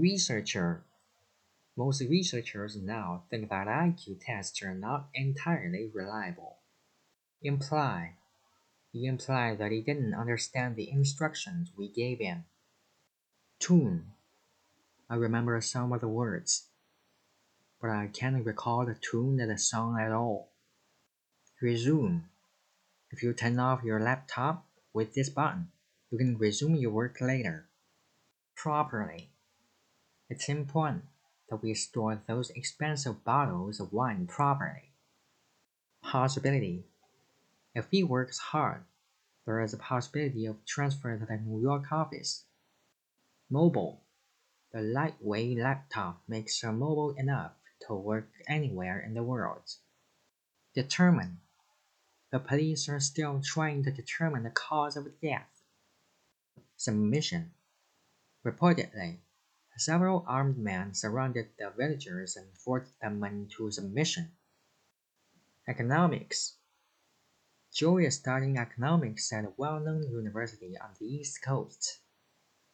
Researcher Most researchers now think that IQ tests are not entirely reliable. Imply He implied that he didn't understand the instructions we gave him. Tune I remember some of the words, but I can't recall the tune of the song at all. Resume If you turn off your laptop with this button, you can resume your work later. Properly It's important that we store those expensive bottles of wine properly. Possibility If he works hard, there is a possibility of transfer to the New York office. Mobile The lightweight laptop makes her mobile enough to work anywhere in the world. Determine The police are still trying to determine the cause of death. Submission Reportedly, several armed men surrounded the villagers and forced them into submission. Economics Joe is studying economics at a well-known university on the East Coast.